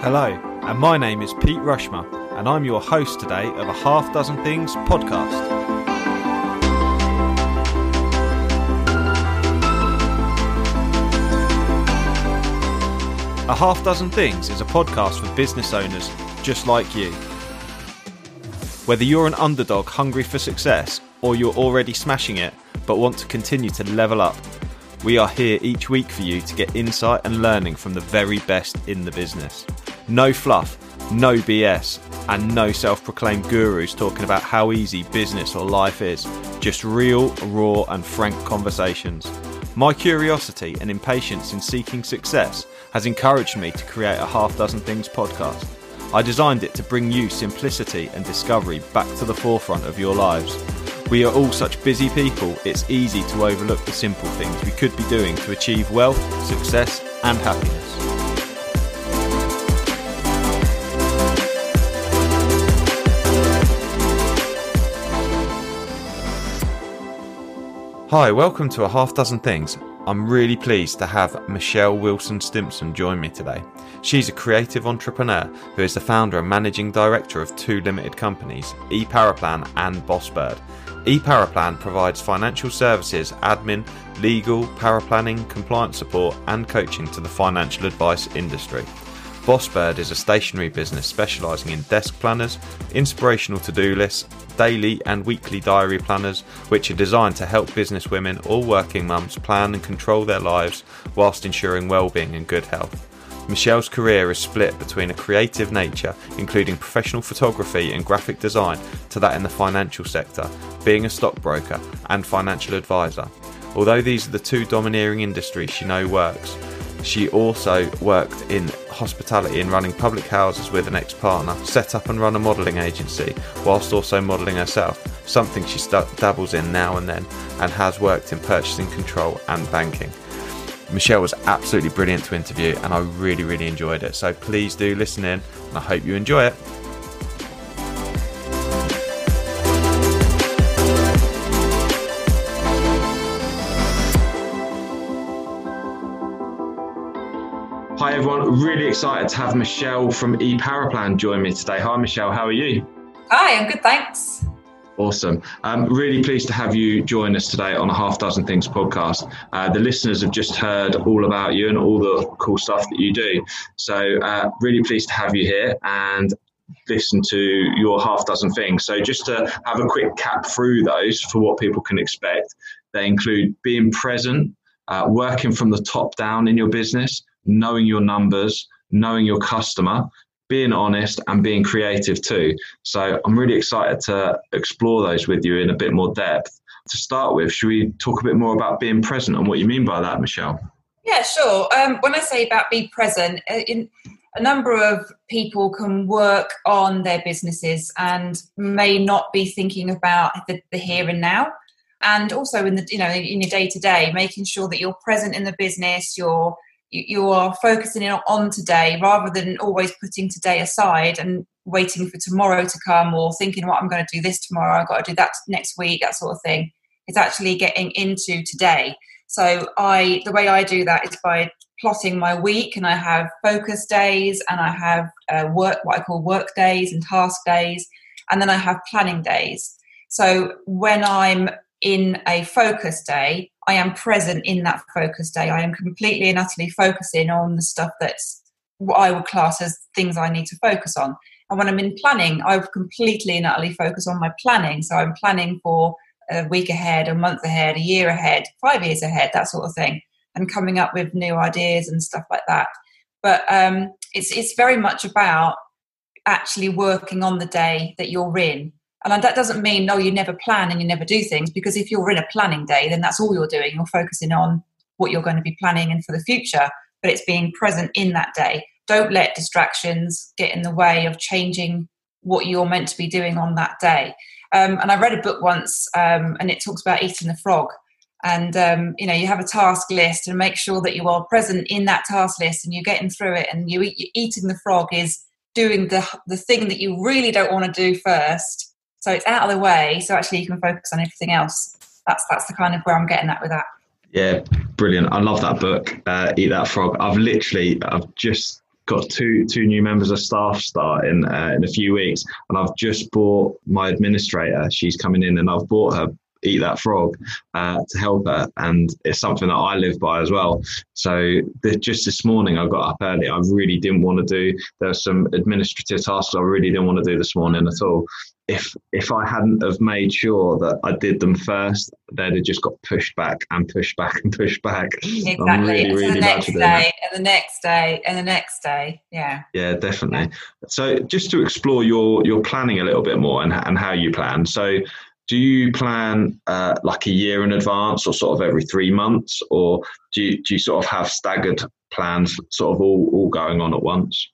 Hello, and my name is Pete Rushmer, and I'm your host today of a Half Dozen Things podcast. A Half Dozen Things is a podcast for business owners just like you. Whether you're an underdog hungry for success or you're already smashing it but want to continue to level up, we are here each week for you to get insight and learning from the very best in the business. No fluff, no BS, and no self proclaimed gurus talking about how easy business or life is. Just real, raw, and frank conversations. My curiosity and impatience in seeking success has encouraged me to create a Half Dozen Things podcast. I designed it to bring you simplicity and discovery back to the forefront of your lives. We are all such busy people, it's easy to overlook the simple things we could be doing to achieve wealth, success, and happiness. Hi, welcome to a half dozen things. I'm really pleased to have Michelle Wilson Stimson join me today. She's a creative entrepreneur who is the founder and managing director of two limited companies, eParaplan and Bossbird. eParaplan provides financial services, admin, legal, paraplanning, compliance support, and coaching to the financial advice industry. Bossbird is a stationery business specialising in desk planners, inspirational to do lists, daily and weekly diary planners, which are designed to help business women or working mums plan and control their lives whilst ensuring well-being and good health. Michelle's career is split between a creative nature, including professional photography and graphic design, to that in the financial sector, being a stockbroker and financial advisor. Although these are the two domineering industries she knows works, she also worked in hospitality and running public houses with an ex partner, set up and run a modelling agency, whilst also modelling herself, something she st- dabbles in now and then, and has worked in purchasing control and banking. Michelle was absolutely brilliant to interview, and I really, really enjoyed it. So please do listen in, and I hope you enjoy it. Everyone, really excited to have Michelle from eParaplan join me today. Hi Michelle, how are you? Hi, I'm good, thanks. Awesome. Um, really pleased to have you join us today on a Half Dozen Things podcast. Uh, the listeners have just heard all about you and all the cool stuff that you do. So, uh, really pleased to have you here and listen to your half dozen things. So, just to have a quick cap through those for what people can expect, they include being present, uh, working from the top down in your business, knowing your numbers, knowing your customer, being honest, and being creative too. So I'm really excited to explore those with you in a bit more depth. To start with, should we talk a bit more about being present and what you mean by that, Michelle? Yeah, sure. Um, when I say about be present, uh, in, a number of people can work on their businesses and may not be thinking about the, the here and now and also in the you know in your day to day making sure that you're present in the business you're you, are focusing on today rather than always putting today aside and waiting for tomorrow to come or thinking what well, i'm going to do this tomorrow i've got to do that next week that sort of thing. It's actually getting into today. So i the way i do that is by plotting my week and i have focus days and i have uh, work what i call work days and task days and then i have planning days. So when i'm in a focus day I am present in that focus day. I am completely and utterly focusing on the stuff that's what I would class as things I need to focus on. And when I'm in planning, I would completely and utterly focus on my planning. So I'm planning for a week ahead, a month ahead, a year ahead, five years ahead, that sort of thing, and coming up with new ideas and stuff like that. But um, it's it's very much about actually working on the day that you're in and that doesn't mean, no, you never plan and you never do things, because if you're in a planning day, then that's all you're doing. You're focusing on what you're going to be planning and for the future, but it's being present in that day. Don't let distractions get in the way of changing what you're meant to be doing on that day. Um, and I read a book once, um, and it talks about eating the frog. And um, you know, you have a task list, and make sure that you are present in that task list, and you're getting through it. And you eat, eating the frog is doing the the thing that you really don't want to do first, so it's out of the way, so actually you can focus on everything else. That's that's the kind of where I'm getting at with that. Yeah, brilliant. I love that book, uh, Eat That Frog. I've literally, I've just got two two new members of staff starting uh, in a few weeks, and I've just bought my administrator. She's coming in, and I've bought her eat that frog uh, to help her and it's something that i live by as well. So the, just this morning i got up early i really didn't want to do there were some administrative tasks i really didn't want to do this morning at all. If if i hadn't have made sure that i did them first they'd have just got pushed back and pushed back and pushed back. Exactly really, really the next day and the next day and the next day yeah. Yeah definitely. Yeah. so just to explore your your planning a little bit more and, and how you plan. So do you plan uh, like a year in advance or sort of every three months or do you, do you sort of have staggered plans sort of all, all going on at once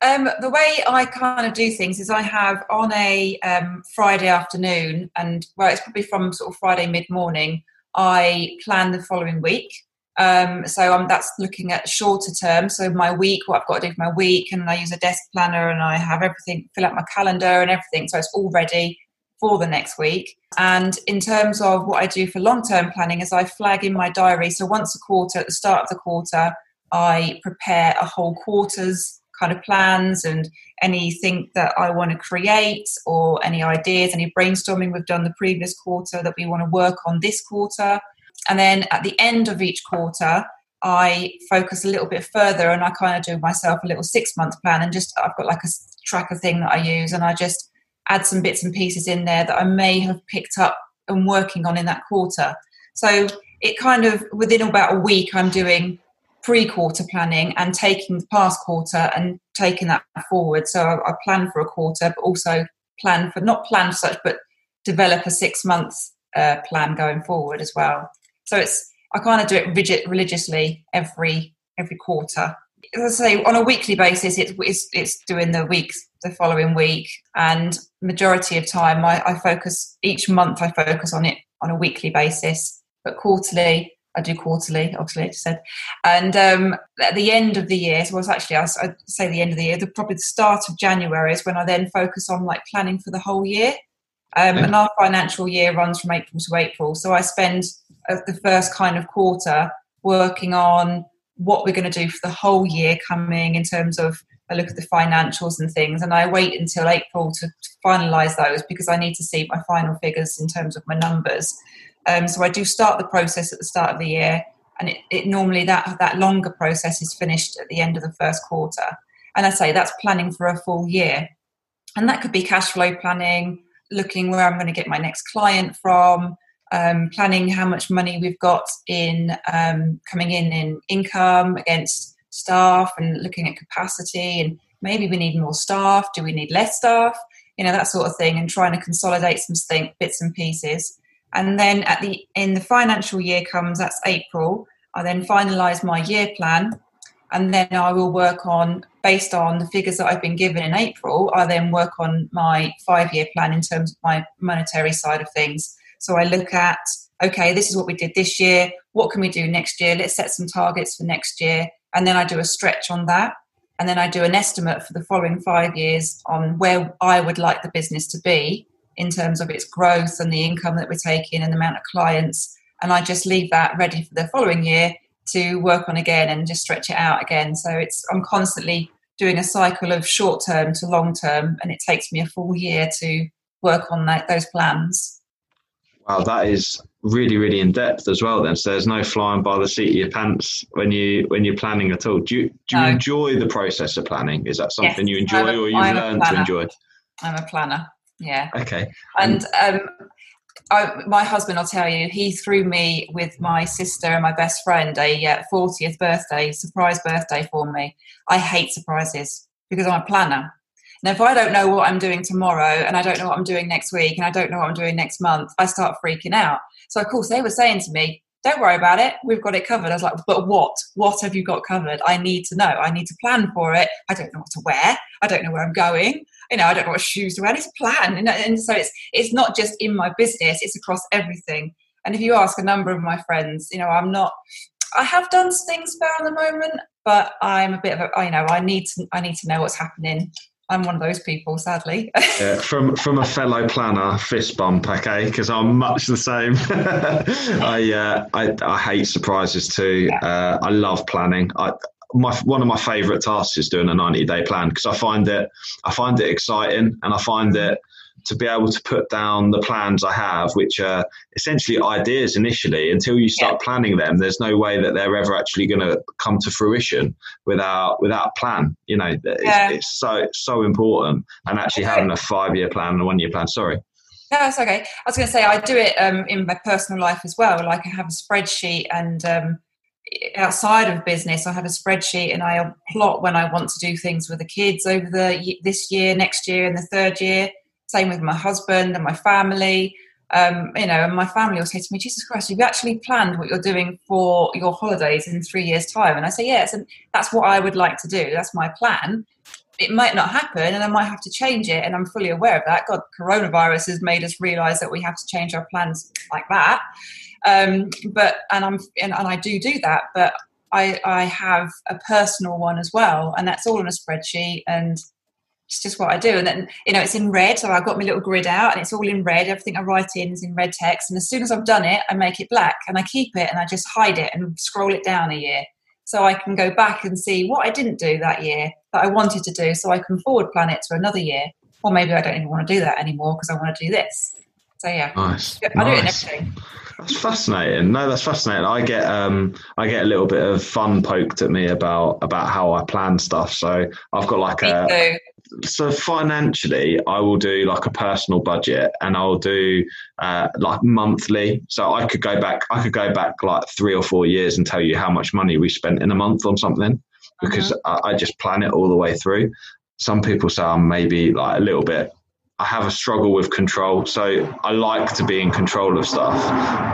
um, the way I kind of do things is I have on a um, Friday afternoon, and well, it's probably from sort of Friday mid morning. I plan the following week. Um, so um, that's looking at shorter term. So my week, what I've got to do for my week, and I use a desk planner, and I have everything, fill out my calendar and everything. So it's all ready for the next week. And in terms of what I do for long term planning, is I flag in my diary. So once a quarter, at the start of the quarter, I prepare a whole quarter's kind of plans and anything that I want to create or any ideas, any brainstorming we've done the previous quarter that we want to work on this quarter. And then at the end of each quarter, I focus a little bit further and I kind of do myself a little six month plan and just I've got like a tracker thing that I use and I just add some bits and pieces in there that I may have picked up and working on in that quarter. So it kind of within about a week, I'm doing pre-quarter planning and taking the past quarter and taking that forward. So I, I plan for a quarter, but also plan for not plan such, but develop a six months uh, plan going forward as well. So it's I kind of do it rigid, religiously every every quarter. As I say, on a weekly basis, it's, it's doing the weeks the following week, and majority of time I, I focus each month. I focus on it on a weekly basis, but quarterly I do quarterly, obviously, I just said. And um, at the end of the year, so it's actually, I'd say the end of the year, the, probably the start of January is when I then focus on like planning for the whole year. Um, yeah. And our financial year runs from April to April. So I spend uh, the first kind of quarter working on what we're going to do for the whole year coming in terms of I look at the financials and things, and I wait until April to, to finalise those because I need to see my final figures in terms of my numbers. Um, so I do start the process at the start of the year, and it, it, normally that that longer process is finished at the end of the first quarter. And I say that's planning for a full year, and that could be cash flow planning, looking where I'm going to get my next client from, um, planning how much money we've got in um, coming in in income against staff, and looking at capacity and maybe we need more staff. Do we need less staff? You know that sort of thing, and trying to consolidate some bits and pieces and then at the in the financial year comes that's april i then finalize my year plan and then i will work on based on the figures that i've been given in april i then work on my five year plan in terms of my monetary side of things so i look at okay this is what we did this year what can we do next year let's set some targets for next year and then i do a stretch on that and then i do an estimate for the following five years on where i would like the business to be in terms of its growth and the income that we're taking and the amount of clients. And I just leave that ready for the following year to work on again and just stretch it out again. So it's I'm constantly doing a cycle of short term to long term, and it takes me a full year to work on that, those plans. Wow, that is really, really in depth as well. Then, so there's no flying by the seat of your pants when you when you're planning at all. Do you do you no. enjoy the process of planning? Is that something yes, you enjoy, a, or you've learned to enjoy? I'm a planner. Yeah. Okay. And um, I, my husband, I'll tell you, he threw me with my sister and my best friend a uh, 40th birthday, surprise birthday for me. I hate surprises because I'm a planner. Now, if I don't know what I'm doing tomorrow and I don't know what I'm doing next week and I don't know what I'm doing next month, I start freaking out. So, of course, they were saying to me, don't worry about it. We've got it covered. I was like, but what? What have you got covered? I need to know. I need to plan for it. I don't know what to wear. I don't know where I'm going. You know, I don't know what shoes to wear. I need to plan. And, and so it's it's not just in my business. It's across everything. And if you ask a number of my friends, you know, I'm not. I have done things spare on the moment, but I'm a bit of a. You know, I need to. I need to know what's happening I'm one of those people, sadly. yeah, from from a fellow planner, fist bump, okay, because I'm much the same. I, uh, I I hate surprises too. Yeah. Uh, I love planning. I my one of my favourite tasks is doing a 90 day plan because I find it I find it exciting and I find it to be able to put down the plans I have, which are essentially ideas initially, until you start yeah. planning them, there's no way that they're ever actually going to come to fruition without without plan. You know, it's, yeah. it's so so important, and actually having a five year plan and a one year plan. Sorry. No, that's okay. I was going to say I do it um, in my personal life as well. Like I have a spreadsheet, and um, outside of business, I have a spreadsheet, and I plot when I want to do things with the kids over the this year, next year, and the third year. Same with my husband and my family. Um, you know, and my family will say to me, Jesus Christ, have you actually planned what you're doing for your holidays in three years' time? And I say, yes, and that's what I would like to do. That's my plan. It might not happen and I might have to change it, and I'm fully aware of that. God, coronavirus has made us realize that we have to change our plans like that. Um, but and I'm and, and I do do that, but I, I have a personal one as well, and that's all in a spreadsheet. And it's just what I do. And then, you know, it's in red. So I've got my little grid out and it's all in red. Everything I write in is in red text. And as soon as I've done it, I make it black and I keep it and I just hide it and scroll it down a year. So I can go back and see what I didn't do that year that I wanted to do. So I can forward plan it to another year. Or maybe I don't even want to do that anymore because I want to do this. So yeah, nice. I do it in everything. That's fascinating. No, that's fascinating. I get um I get a little bit of fun poked at me about about how I plan stuff. So I've got like me a too so financially, I will do like a personal budget, and I'll do uh, like monthly. So I could go back, I could go back like three or four years and tell you how much money we spent in a month on something, because uh-huh. I, I just plan it all the way through. Some people say I'm maybe like a little bit I have a struggle with control. So I like to be in control of stuff.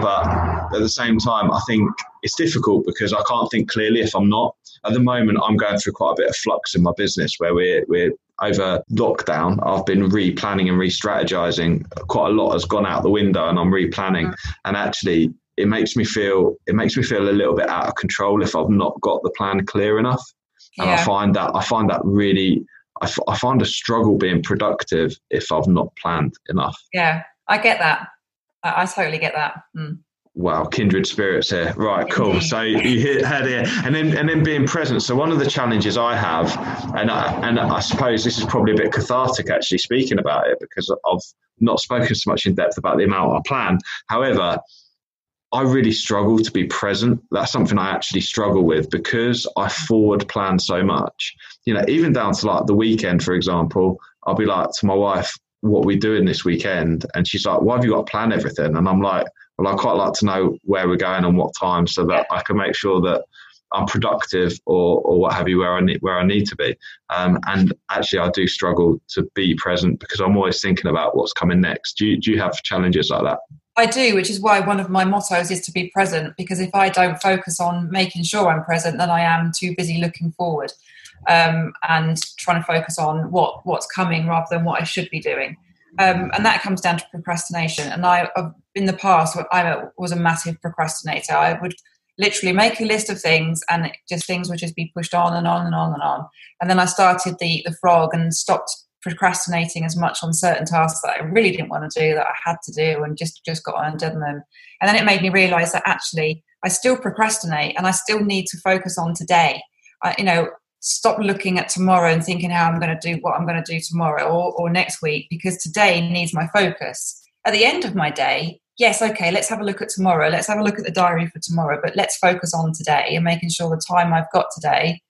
But at the same time, I think it's difficult because I can't think clearly if I'm not. At the moment, I'm going through quite a bit of flux in my business where we're, we're over lockdown, I've been replanning and re-strategizing. Quite a lot has gone out the window, and I'm replanning. Mm-hmm. And actually, it makes me feel it makes me feel a little bit out of control if I've not got the plan clear enough. And yeah. I find that I find that really I, f- I find a struggle being productive if I've not planned enough. Yeah, I get that. I, I totally get that. Mm wow, kindred spirits here. Right, cool. So you had it, and then and then being present. So one of the challenges I have, and I, and I suppose this is probably a bit cathartic actually speaking about it because I've not spoken so much in depth about the amount I plan. However, I really struggle to be present. That's something I actually struggle with because I forward plan so much. You know, even down to like the weekend, for example, I'll be like to my wife, "What are we doing this weekend?" And she's like, "Why have you got to plan everything?" And I'm like well, I quite like to know where we're going and what time so that I can make sure that I'm productive or, or what have you where I need where I need to be. Um, and actually, I do struggle to be present because I'm always thinking about what's coming next. Do you, do you have challenges like that? I do, which is why one of my mottos is to be present. Because if I don't focus on making sure I'm present, then I am too busy looking forward um, and trying to focus on what what's coming rather than what I should be doing. Um, and that comes down to procrastination. And I, in the past, I was a massive procrastinator. I would literally make a list of things, and just things would just be pushed on and on and on and on. And then I started the the frog and stopped procrastinating as much on certain tasks that I really didn't want to do that I had to do, and just just got on and done them. And then it made me realise that actually I still procrastinate, and I still need to focus on today. I, you know, stop looking at tomorrow and thinking how I'm going to do what I'm going to do tomorrow or, or next week because today needs my focus. At the end of my day, yes, okay, let's have a look at tomorrow. Let's have a look at the diary for tomorrow, but let's focus on today and making sure the time I've got today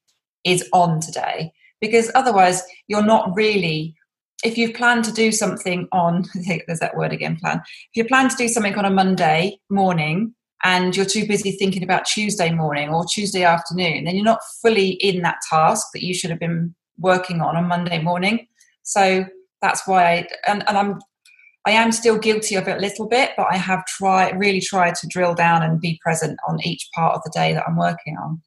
is on today. Because otherwise, you're not really, if you've planned to do something on, there's that word again, plan. If you plan to do something on a Monday morning, and you're too busy thinking about Tuesday morning or Tuesday afternoon, then you're not fully in that task that you should have been working on on Monday morning. So that's why I and, and I'm I am still guilty of it a little bit, but I have tried really tried to drill down and be present on each part of the day that I'm working on.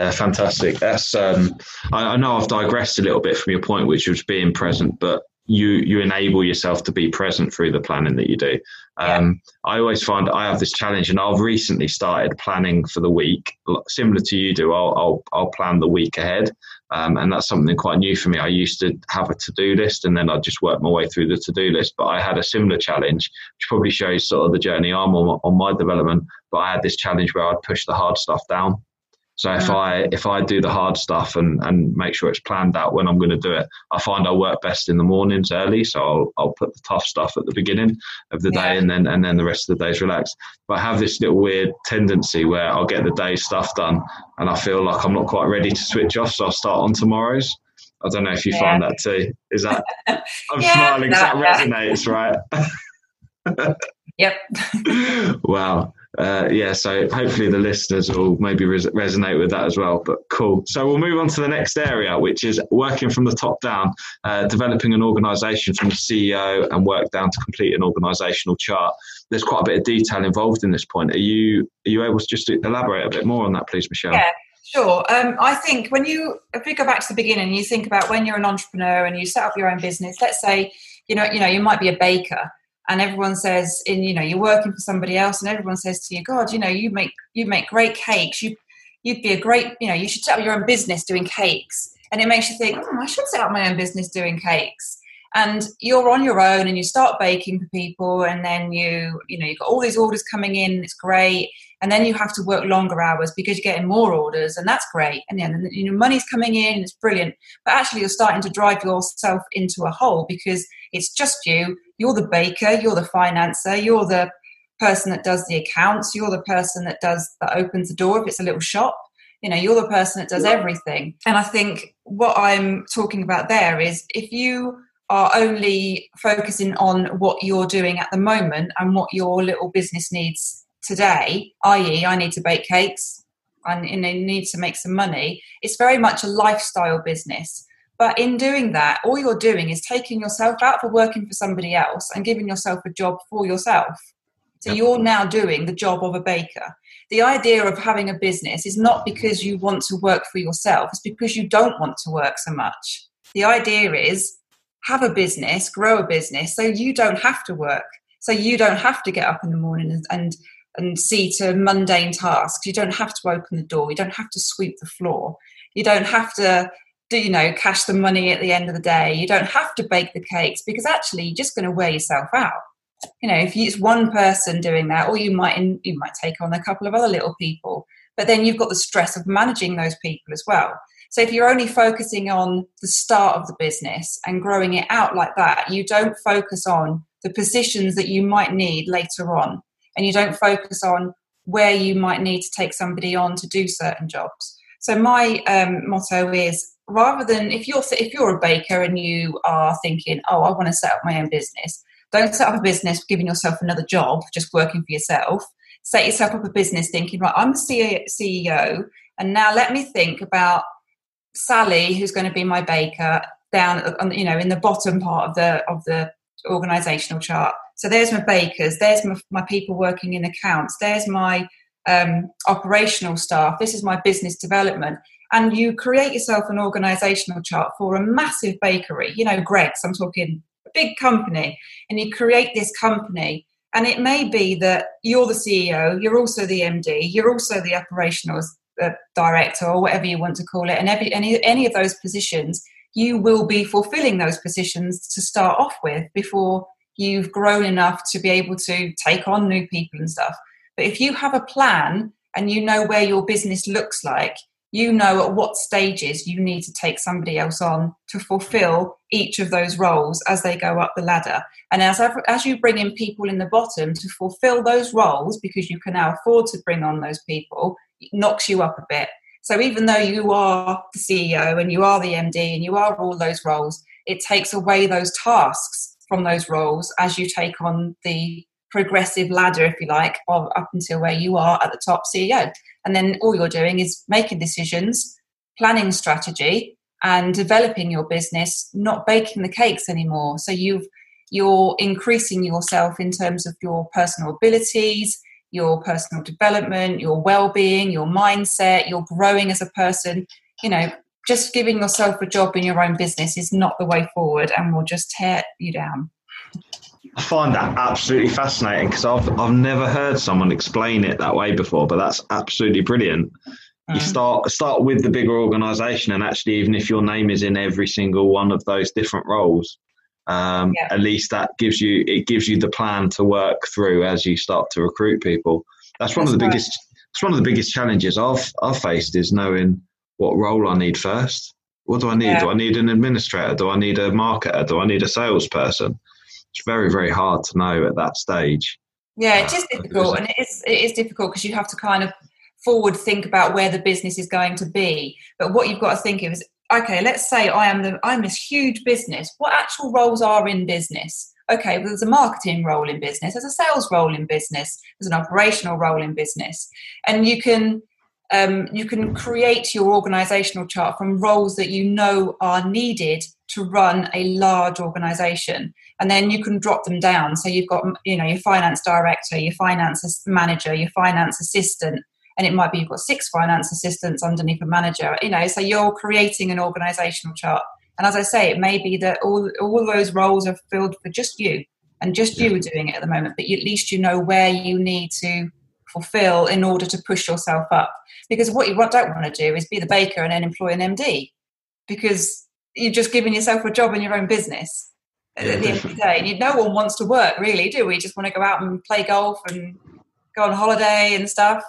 Yeah, fantastic. That's um, I, I know I've digressed a little bit from your point, which was being present, but you you enable yourself to be present through the planning that you do. Um, yeah. I always find I have this challenge, and I've recently started planning for the week, similar to you do. I'll I'll, I'll plan the week ahead, um, and that's something quite new for me. I used to have a to do list, and then I'd just work my way through the to do list. But I had a similar challenge, which probably shows sort of the journey I'm on on my development. But I had this challenge where I'd push the hard stuff down. So if mm. I if I do the hard stuff and, and make sure it's planned out when I'm going to do it, I find I work best in the mornings early. So I'll, I'll put the tough stuff at the beginning of the yeah. day, and then and then the rest of the day's relaxed. But I have this little weird tendency where I'll get the day's stuff done, and I feel like I'm not quite ready to switch off, so I'll start on tomorrow's. I don't know if you yeah. find that too. Is that I'm yeah, smiling because that, that resonates, right? yep. wow uh, yeah, so hopefully the listeners will maybe res- resonate with that as well. But cool. So we'll move on to the next area, which is working from the top down, uh, developing an organisation from the CEO and work down to complete an organisational chart. There's quite a bit of detail involved in this point. Are you are you able to just elaborate a bit more on that, please, Michelle? Yeah. Sure. Um, I think when you, if we go back to the beginning, you think about when you're an entrepreneur and you set up your own business. Let's say, you know, you know, you might be a baker, and everyone says in you know you're working for somebody else and everyone says to you god you know you make you make great cakes. You you'd be a great you know you should set up your own business doing cakes. And it makes you think oh, i should set up my own business doing cakes. And you're on your own and you start baking for people and then you you know you've got all these orders coming in it's great. And then you have to work longer hours because you're getting more orders and that's great. And then you know money's coming in it's brilliant. But actually you're starting to drive yourself into a hole because it's just you you're the baker you're the financer you're the person that does the accounts you're the person that does that opens the door if it's a little shop you know you're the person that does everything and i think what i'm talking about there is if you are only focusing on what you're doing at the moment and what your little business needs today, i.e., I need to bake cakes and, and I need to make some money, it's very much a lifestyle business. But in doing that, all you're doing is taking yourself out for working for somebody else and giving yourself a job for yourself. So you're now doing the job of a baker. The idea of having a business is not because you want to work for yourself, it's because you don't want to work so much. The idea is have a business, grow a business, so you don't have to work. So you don't have to get up in the morning and, and and see to mundane tasks. You don't have to open the door. You don't have to sweep the floor. You don't have to do you know cash the money at the end of the day. You don't have to bake the cakes because actually you're just going to wear yourself out. You know, if you, it's one person doing that, or you might you might take on a couple of other little people, but then you've got the stress of managing those people as well. So if you're only focusing on the start of the business and growing it out like that, you don't focus on the positions that you might need later on. And you don't focus on where you might need to take somebody on to do certain jobs. So my um, motto is rather than if you're if you're a baker and you are thinking, oh, I want to set up my own business, don't set up a business giving yourself another job, just working for yourself. Set yourself up a business thinking, right, I'm the CEO, and now let me think about Sally, who's going to be my baker, down on you know in the bottom part of the of the organizational chart. So there's my bakers, there's my, my people working in accounts, there's my um, operational staff, this is my business development. And you create yourself an organizational chart for a massive bakery, you know, Greggs, I'm talking a big company, and you create this company. And it may be that you're the CEO, you're also the MD, you're also the operational uh, director or whatever you want to call it, and every, any any of those positions, you will be fulfilling those positions to start off with before you've grown enough to be able to take on new people and stuff. But if you have a plan and you know where your business looks like, you know at what stages you need to take somebody else on to fulfill each of those roles as they go up the ladder. And as, as you bring in people in the bottom to fulfill those roles, because you can now afford to bring on those people, it knocks you up a bit. So even though you are the CEO and you are the MD and you are all those roles, it takes away those tasks from those roles as you take on the progressive ladder, if you like, of up until where you are at the top CEO. And then all you're doing is making decisions, planning strategy, and developing your business, not baking the cakes anymore. So you've you're increasing yourself in terms of your personal abilities, your personal development, your well-being, your mindset, you're growing as a person, you know, just giving yourself a job in your own business is not the way forward and will just tear you down. I find that absolutely fascinating because I've I've never heard someone explain it that way before, but that's absolutely brilliant. Mm. You start start with the bigger organisation, and actually, even if your name is in every single one of those different roles, um, yeah. at least that gives you it gives you the plan to work through as you start to recruit people. That's one That's of the right. biggest it's one of the biggest challenges I've I've faced is knowing what role I need first. What do I need? Yeah. Do I need an administrator? Do I need a marketer? Do I need a salesperson? It's very very hard to know at that stage. Yeah, it is difficult, and it is it is difficult because you have to kind of forward think about where the business is going to be. But what you've got to think of is, okay, let's say I am the I'm this huge business. What actual roles are in business? Okay, well, there's a marketing role in business, there's a sales role in business, there's an operational role in business, and you can um, you can create your organizational chart from roles that you know are needed to run a large organization and then you can drop them down. So you've got you know your finance director your finance manager your finance assistant and it might be you've got six finance assistants underneath a manager you know so you're creating an organizational chart. And as i say it may be that all all those roles are filled for just you and just you are doing it at the moment but at least you know where you need to fulfill in order to push yourself up. Because what you don't want to do is be the baker and then employ an md because you're just giving yourself a job in your own business at yeah, the end of the day no one wants to work really do we just want to go out and play golf and go on holiday and stuff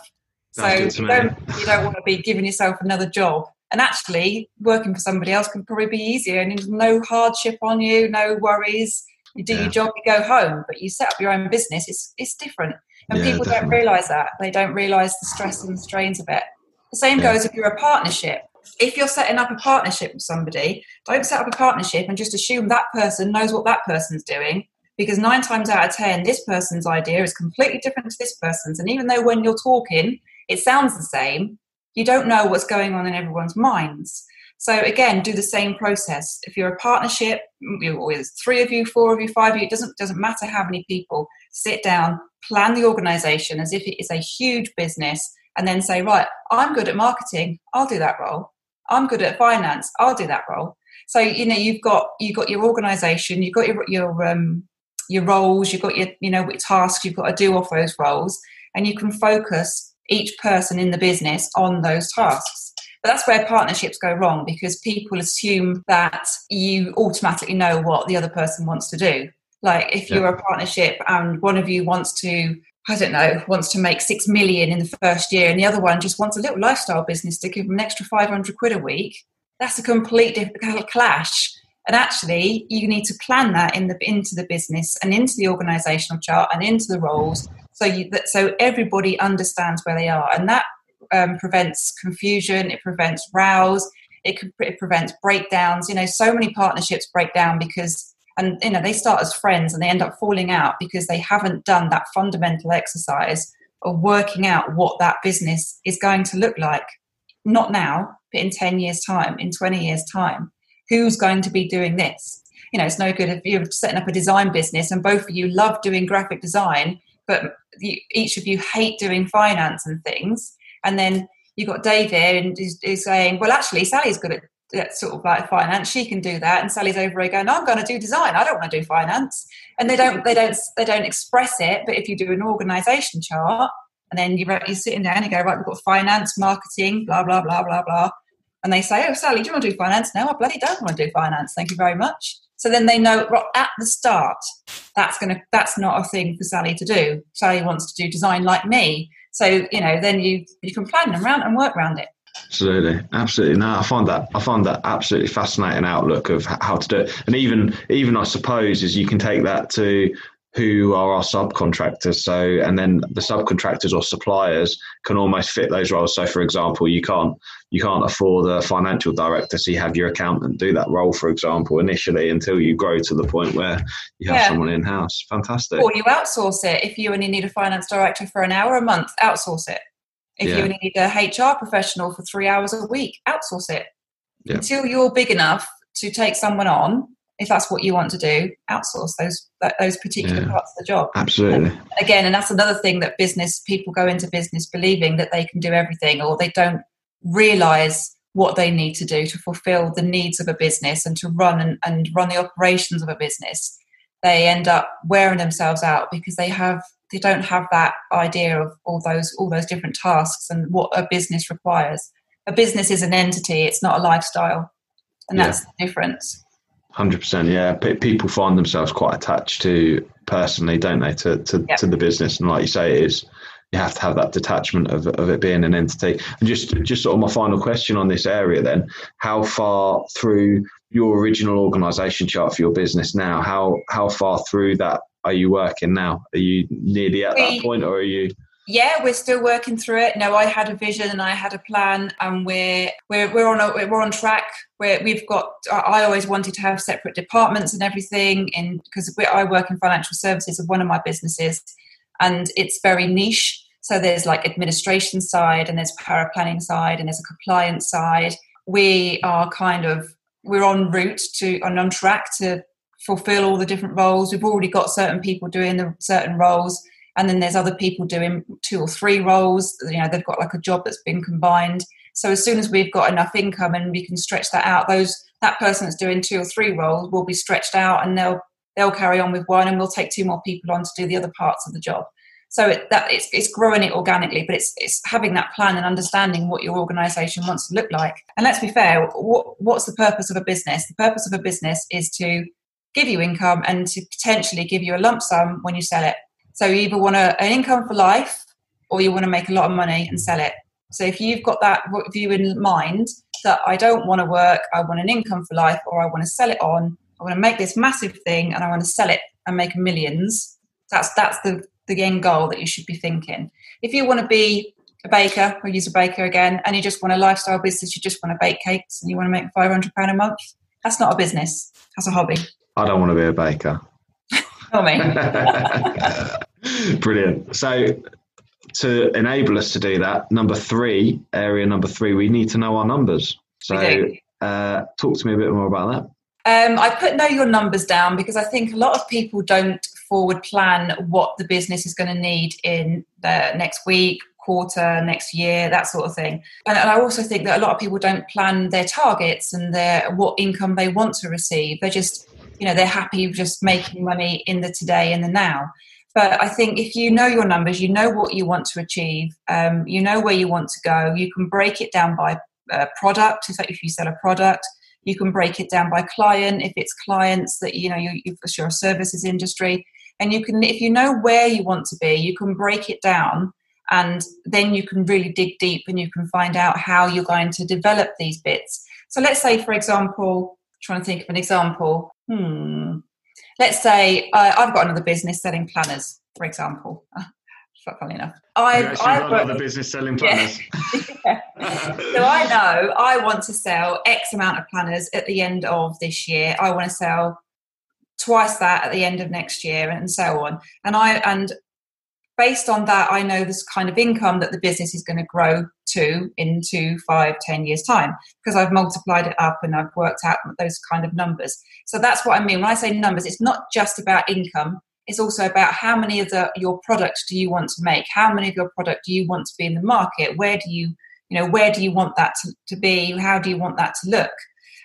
so you don't, you don't want to be giving yourself another job. And actually, working for somebody else can probably be easier and there's no hardship on you, no worries. You do yeah. your job, you go home, but you set up your own business, it's, it's different. And yeah, people definitely. don't realise that. They don't realise the stress and the strains of it. The same goes if you're a partnership. If you're setting up a partnership with somebody, don't set up a partnership and just assume that person knows what that person's doing because nine times out of ten, this person's idea is completely different to this person's. And even though when you're talking, it sounds the same, you don't know what's going on in everyone's minds. So again, do the same process. If you're a partnership, with three of you, four of you, five of you, it doesn't doesn't matter how many people. Sit down, plan the organisation as if it is a huge business, and then say, right, I'm good at marketing, I'll do that role. I'm good at finance, I'll do that role. So you know you've got you've got your organisation, you've got your your um, your roles, you've got your you know tasks you've got to do off those roles, and you can focus each person in the business on those tasks. But that's where partnerships go wrong because people assume that you automatically know what the other person wants to do. Like if you're a partnership and one of you wants to, I don't know, wants to make six million in the first year and the other one just wants a little lifestyle business to give them an extra 500 quid a week, that's a complete clash. And actually, you need to plan that in the, into the business and into the organizational chart and into the roles so you, so everybody understands where they are, and that um, prevents confusion. It prevents rows. It, it prevents breakdowns. You know, so many partnerships break down because, and you know, they start as friends and they end up falling out because they haven't done that fundamental exercise of working out what that business is going to look like. Not now, but in 10 years' time, in 20 years' time. Who's going to be doing this? You know, it's no good if you're setting up a design business and both of you love doing graphic design but you, each of you hate doing finance and things. And then you've got Dave here and is, saying, well, actually, Sally's good at, at sort of like finance. She can do that. And Sally's over here going, I'm going to do design. I don't want to do finance. And they don't, they don't, they don't express it. But if you do an organisation chart, and then you, you're sitting down and you go, right, we've got finance, marketing, blah, blah, blah, blah, blah. And they say, oh, Sally, do you want to do finance? No, I bloody don't want to do finance. Thank you very much. So then they know at the start that's going to that's not a thing for Sally to do. Sally wants to do design like me. So you know, then you you can plan around and work around it. Absolutely, absolutely. No, I find that I find that absolutely fascinating outlook of how to do it, and even even I suppose is you can take that to who are our subcontractors. So, and then the subcontractors or suppliers can almost fit those roles. So, for example, you can't you can't afford a financial director, so you have your accountant do that role, for example, initially until you grow to the point where you have yeah. someone in house. Fantastic. Or you outsource it if you only need a finance director for an hour a month. Outsource it. If yeah. you need a HR professional for three hours a week, outsource it. Yeah. Until you're big enough to take someone on if that's what you want to do, outsource those those particular yeah, parts of the job. Absolutely. And again, and that's another thing that business people go into business believing that they can do everything, or they don't realize what they need to do to fulfill the needs of a business and to run and, and run the operations of a business. They end up wearing themselves out because they have they don't have that idea of all those all those different tasks and what a business requires. A business is an entity; it's not a lifestyle, and yeah. that's the difference. Hundred percent, yeah. P- people find themselves quite attached to personally, don't they, to to, yep. to the business, and like you say, it is you have to have that detachment of, of it being an entity. And just just sort of my final question on this area then, how far through your original organization chart for your business now, how how far through that are you working now? Are you nearly at that point or are you yeah, we're still working through it. No, I had a vision and I had a plan, and we're we're we're on a, we're on track. Where we've got, I always wanted to have separate departments and everything, and because I work in financial services of one of my businesses, and it's very niche. So there's like administration side, and there's paraplanning side, and there's a compliance side. We are kind of we're on route to and on track to fulfill all the different roles. We've already got certain people doing the certain roles and then there's other people doing two or three roles you know they've got like a job that's been combined so as soon as we've got enough income and we can stretch that out those that person that's doing two or three roles will be stretched out and they'll they'll carry on with one and we'll take two more people on to do the other parts of the job so it, that it's, it's growing it organically but it's it's having that plan and understanding what your organization wants to look like and let's be fair what, what's the purpose of a business the purpose of a business is to give you income and to potentially give you a lump sum when you sell it so you either want an income for life or you want to make a lot of money and sell it. So if you've got that view in mind that I don't want to work, I want an income for life or I want to sell it on, I want to make this massive thing and I want to sell it and make millions. That's that's the, the end goal that you should be thinking. If you want to be a baker, we'll use a baker again, and you just want a lifestyle business, you just want to bake cakes and you want to make £500 a month, that's not a business. That's a hobby. I don't want to be a baker. Tell me. Brilliant. So, to enable us to do that, number three, area number three, we need to know our numbers. So, uh, talk to me a bit more about that. Um, I put know your numbers down because I think a lot of people don't forward plan what the business is going to need in the next week, quarter, next year, that sort of thing. And, I also think that a lot of people don't plan their targets and their what income they want to receive. They're just you know they're happy just making money in the today and the now but i think if you know your numbers you know what you want to achieve um, you know where you want to go you can break it down by uh, product if you sell a product you can break it down by client if it's clients that you know you, you for sure services industry and you can if you know where you want to be you can break it down and then you can really dig deep and you can find out how you're going to develop these bits so let's say for example trying to think of an example hmm, let's say uh, I've got another business selling planners, for example. Funny enough, I've, I've got another business selling planners. Yeah. so I know I want to sell X amount of planners at the end of this year. I want to sell twice that at the end of next year, and so on. And I and based on that, I know this kind of income that the business is going to grow to in two, five, ten years' time because I've multiplied it up and I've worked out those kind of numbers. So that's what I mean when I say numbers. It's not just about income. It's also about how many of the, your product do you want to make? How many of your product do you want to be in the market? Where do you, you know, where do you want that to, to be? How do you want that to look?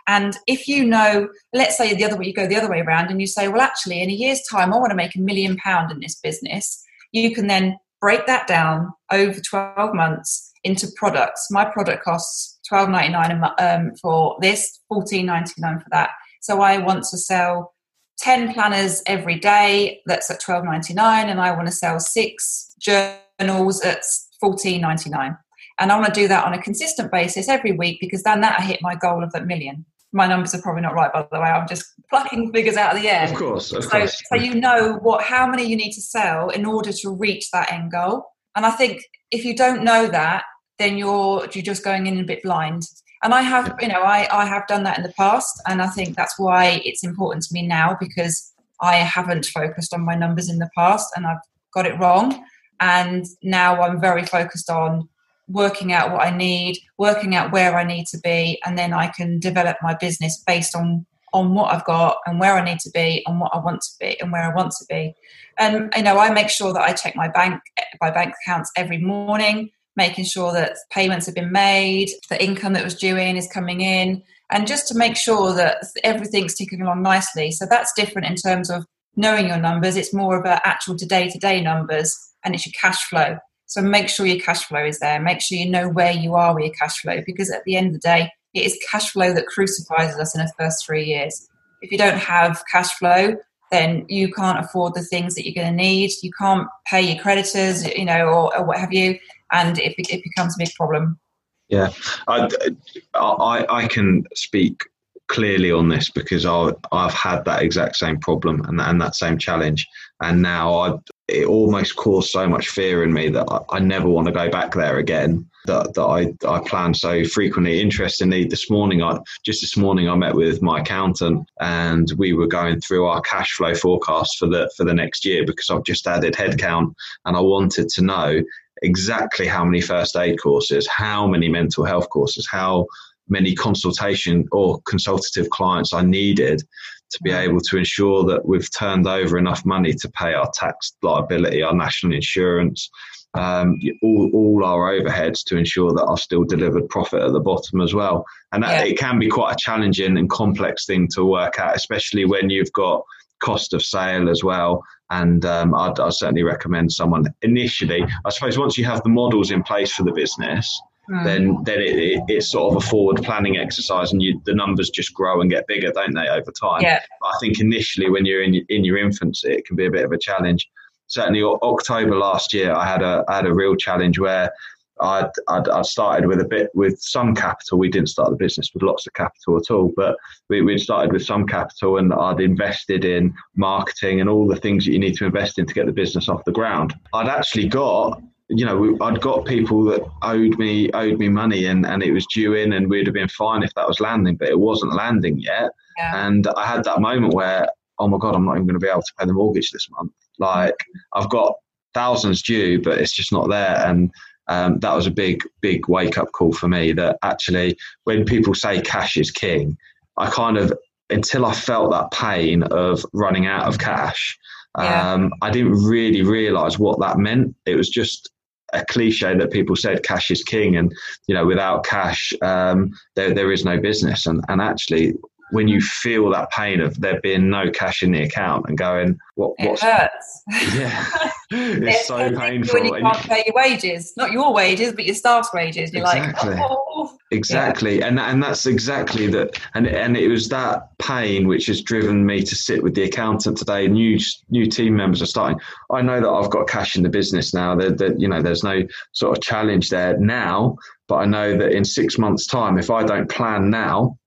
And if you know, let's say the other way, you go the other way around and you say, well, actually, in a year's time, I want to make a million pound in this business. You can then break that down over 12 months into products. My product costs twelve ninety nine um, for this, fourteen ninety nine for that. So I want to sell ten planners every day. That's at twelve ninety nine, and I want to sell six journals at fourteen ninety nine. And I want to do that on a consistent basis every week because then that I hit my goal of that million. My numbers are probably not right, by the way. I'm just plucking figures out of the air. Of course, of so, course. So you know what, how many you need to sell in order to reach that end goal. And I think if you don't know that, then you're you're just going in a bit blind. And I have, you know, I, I have done that in the past, and I think that's why it's important to me now because I haven't focused on my numbers in the past and I've got it wrong. And now I'm very focused on working out what I need, working out where I need to be, and then I can develop my business based on on what I've got and where I need to be and what I want to be and where I want to be. And you know, I make sure that I check my bank my bank accounts every morning making sure that payments have been made, the income that was due in is coming in, and just to make sure that everything's ticking along nicely. So that's different in terms of knowing your numbers. It's more about actual day to day numbers and it's your cash flow. So make sure your cash flow is there. Make sure you know where you are with your cash flow because at the end of the day, it is cash flow that crucifies us in the first three years. If you don't have cash flow, then you can't afford the things that you're going to need. You can't pay your creditors, you know, or, or what have you, and it, it becomes a big problem. Yeah, I, I, I can speak clearly on this because I, I've had that exact same problem and, and that same challenge. And now I, it almost caused so much fear in me that I, I never want to go back there again. That, that I, I plan so frequently. Interestingly, this morning, I just this morning I met with my accountant and we were going through our cash flow forecast for the for the next year because I've just added headcount and I wanted to know exactly how many first aid courses, how many mental health courses, how many consultation or consultative clients I needed to be able to ensure that we've turned over enough money to pay our tax liability, our national insurance, um, all, all our overheads to ensure that I've still delivered profit at the bottom as well. And that, yeah. it can be quite a challenging and complex thing to work out, especially when you've got cost of sale as well. And um, I'd, I'd certainly recommend someone initially, I suppose, once you have the models in place for the business, Mm. then then it, it, it's sort of a forward planning exercise, and you, the numbers just grow and get bigger, don't they, over time? Yeah. But I think initially, when you're in in your infancy, it can be a bit of a challenge. Certainly, October last year, I had a I had a real challenge where I'd, I'd, I'd, started with a bit with some capital. We didn't start the business with lots of capital at all, but we, we'd started with some capital and I'd invested in marketing and all the things that you need to invest in to get the business off the ground. I'd actually got you know, I'd got people that owed me owed me money, and, and it was due in, and we'd have been fine if that was landing, but it wasn't landing yet. Yeah. And I had that moment where, oh my god, I'm not even going to be able to pay the mortgage this month. Like I've got thousands due, but it's just not there. And um, that was a big, big wake up call for me. That actually, when people say cash is king, I kind of until I felt that pain of running out of cash. Yeah. Um, I didn't really realize what that meant. It was just a cliche that people said cash is king and you know without cash um, there, there is no business. And, and actually when you feel that pain of there being no cash in the account and going, what? It hurts. Yeah, it's so painful. When you can't pay your wages, not your wages, but your staff's wages. You're exactly. like, oh. Exactly, yeah. and and that's exactly that. And and it was that pain which has driven me to sit with the accountant today. New new team members are starting. I know that I've got cash in the business now. That that you know, there's no sort of challenge there now. But I know that in six months' time, if I don't plan now,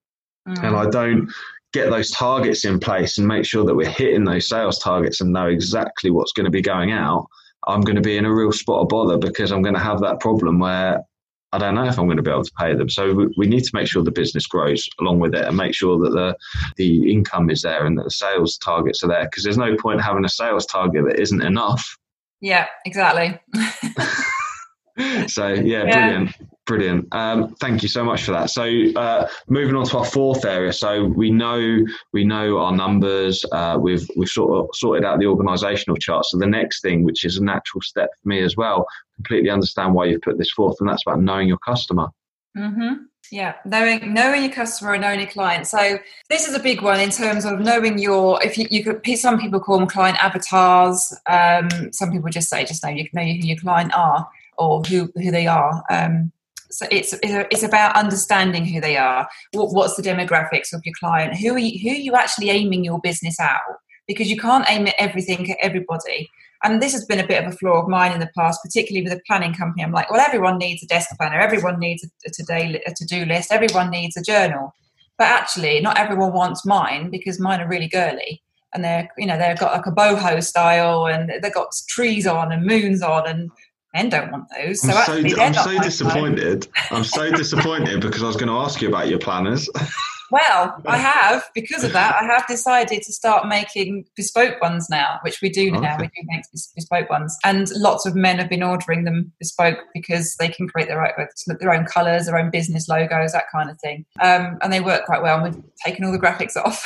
mm. and I don't get those targets in place and make sure that we're hitting those sales targets and know exactly what's going to be going out, I'm going to be in a real spot of bother because I'm going to have that problem where I don't know if I'm going to be able to pay them. So we, we need to make sure the business grows along with it and make sure that the the income is there and that the sales targets are there because there's no point having a sales target that isn't enough. Yeah, exactly. so yeah, yeah, brilliant. Brilliant. Um, thank you so much for that. So, uh, moving on to our fourth area. So we know we know our numbers. Uh, we've we've sort of sorted out the organisational chart. So the next thing, which is a natural step for me as well, completely understand why you've put this forth, and that's about knowing your customer. Mm-hmm. Yeah, knowing knowing your customer and knowing your client. So this is a big one in terms of knowing your. If you, you could, some people call them client avatars. Um, some people just say just know you know who your client are or who who they are. Um, so it's it's about understanding who they are. What, what's the demographics of your client? Who are you, who are you actually aiming your business at? Because you can't aim at everything at everybody. And this has been a bit of a flaw of mine in the past, particularly with a planning company. I'm like, well, everyone needs a desk planner, everyone needs a, today a to-do list, everyone needs a journal. But actually, not everyone wants mine because mine are really girly and they're you know they've got like a boho style and they've got trees on and moons on and men don't want those. So I'm so, I'm so disappointed. I'm so disappointed because I was going to ask you about your planners. Well, I have because of that. I have decided to start making bespoke ones now, which we do now. We do make bespoke ones, and lots of men have been ordering them bespoke because they can create their own their own colours, their own business logos, that kind of thing, um, and they work quite well. And we've taken all the graphics off,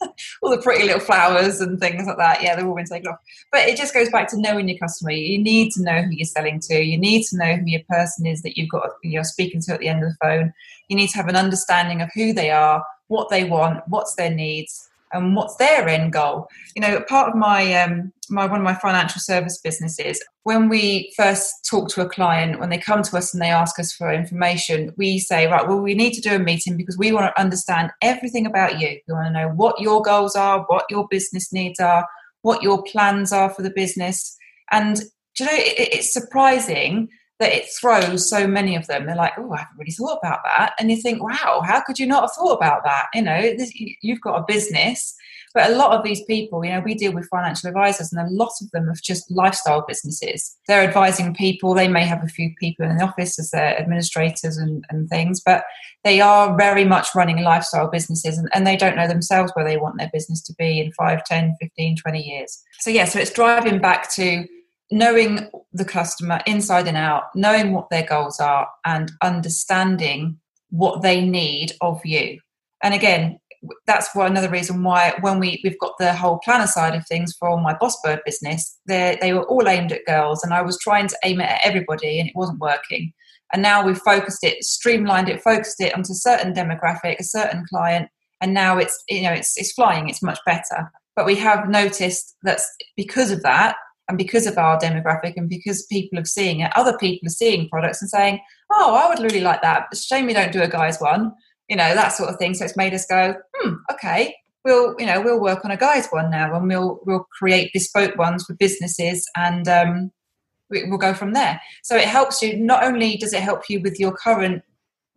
all the pretty little flowers and things like that. Yeah, they've all been taken off. But it just goes back to knowing your customer. You need to know who you're selling to. You need to know who your person is that you've got you're speaking to at the end of the phone you need to have an understanding of who they are, what they want, what's their needs, and what's their end goal. You know, part of my um, my one of my financial service businesses, when we first talk to a client, when they come to us and they ask us for information, we say, right, well, we need to do a meeting because we want to understand everything about you. We want to know what your goals are, what your business needs are, what your plans are for the business, and you know, it, it's surprising that it throws so many of them. They're like, oh, I haven't really thought about that. And you think, wow, how could you not have thought about that? You know, this, you've got a business. But a lot of these people, you know, we deal with financial advisors, and a lot of them have just lifestyle businesses. They're advising people. They may have a few people in the office as their administrators and, and things, but they are very much running lifestyle businesses and, and they don't know themselves where they want their business to be in 5, 10, 15, 20 years. So, yeah, so it's driving back to knowing the customer inside and out, knowing what their goals are, and understanding what they need of you. And again, that's another reason why when we we've got the whole planner side of things for my Boss Bird business, they they were all aimed at girls, and I was trying to aim it at everybody, and it wasn't working. And now we've focused it, streamlined it, focused it onto certain demographic, a certain client, and now it's you know it's it's flying, it's much better. But we have noticed that because of that, and because of our demographic and because people are seeing it, other people are seeing products and saying, "Oh, I would really like that." It's shame we don't do a guys one, you know, that sort of thing. So it's made us go, "Hmm, okay, we'll you know we'll work on a guys one now, and we'll we'll create bespoke ones for businesses, and um, we, we'll go from there." So it helps you. Not only does it help you with your current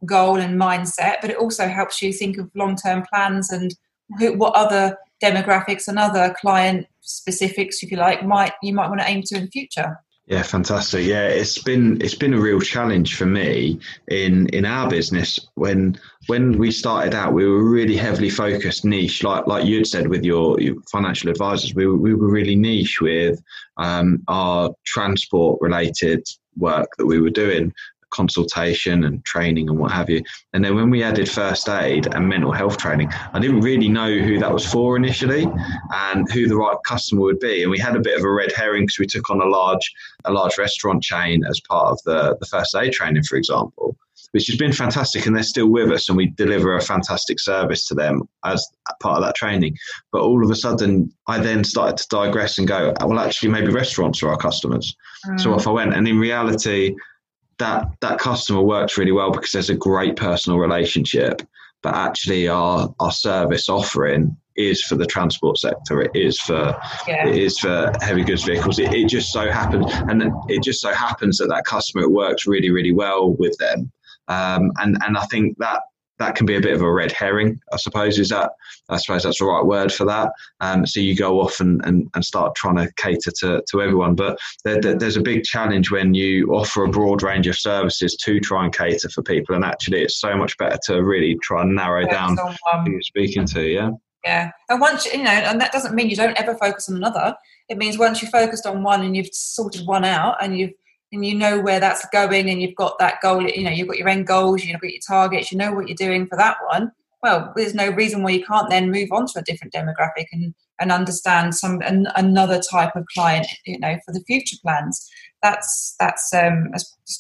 goal and mindset, but it also helps you think of long term plans and who, what other demographics and other client specifics, if you like, might you might want to aim to in the future. Yeah, fantastic. Yeah, it's been it's been a real challenge for me in in our business when when we started out we were really heavily focused niche like like you'd said with your, your financial advisors we were, we were really niche with um, our transport related work that we were doing consultation and training and what have you. And then when we added first aid and mental health training, I didn't really know who that was for initially and who the right customer would be. And we had a bit of a red herring because we took on a large a large restaurant chain as part of the, the first aid training, for example. Which has been fantastic, and they're still with us, and we deliver a fantastic service to them as part of that training. But all of a sudden, I then started to digress and go, well, actually, maybe restaurants are our customers. Mm. So off I went, and in reality, that that customer works really well because there's a great personal relationship but actually our our service offering is for the transport sector. It is for yeah. it is for heavy goods vehicles. It, it just so happens and it just so happens that that customer works really really well with them. Um, and and I think that that can be a bit of a red herring, I suppose. Is that I suppose that's the right word for that. Um, so you go off and, and, and start trying to cater to, to everyone. But there, there, there's a big challenge when you offer a broad range of services to try and cater for people. And actually, it's so much better to really try and narrow down who you're speaking to. Yeah. Yeah. And once, you know, and that doesn't mean you don't ever focus on another. It means once you've focused on one and you've sorted one out and you've and you know where that's going and you've got that goal you know you've got your end goals you've got your targets you know what you're doing for that one well there's no reason why you can't then move on to a different demographic and and understand some an, another type of client you know for the future plans that's that's um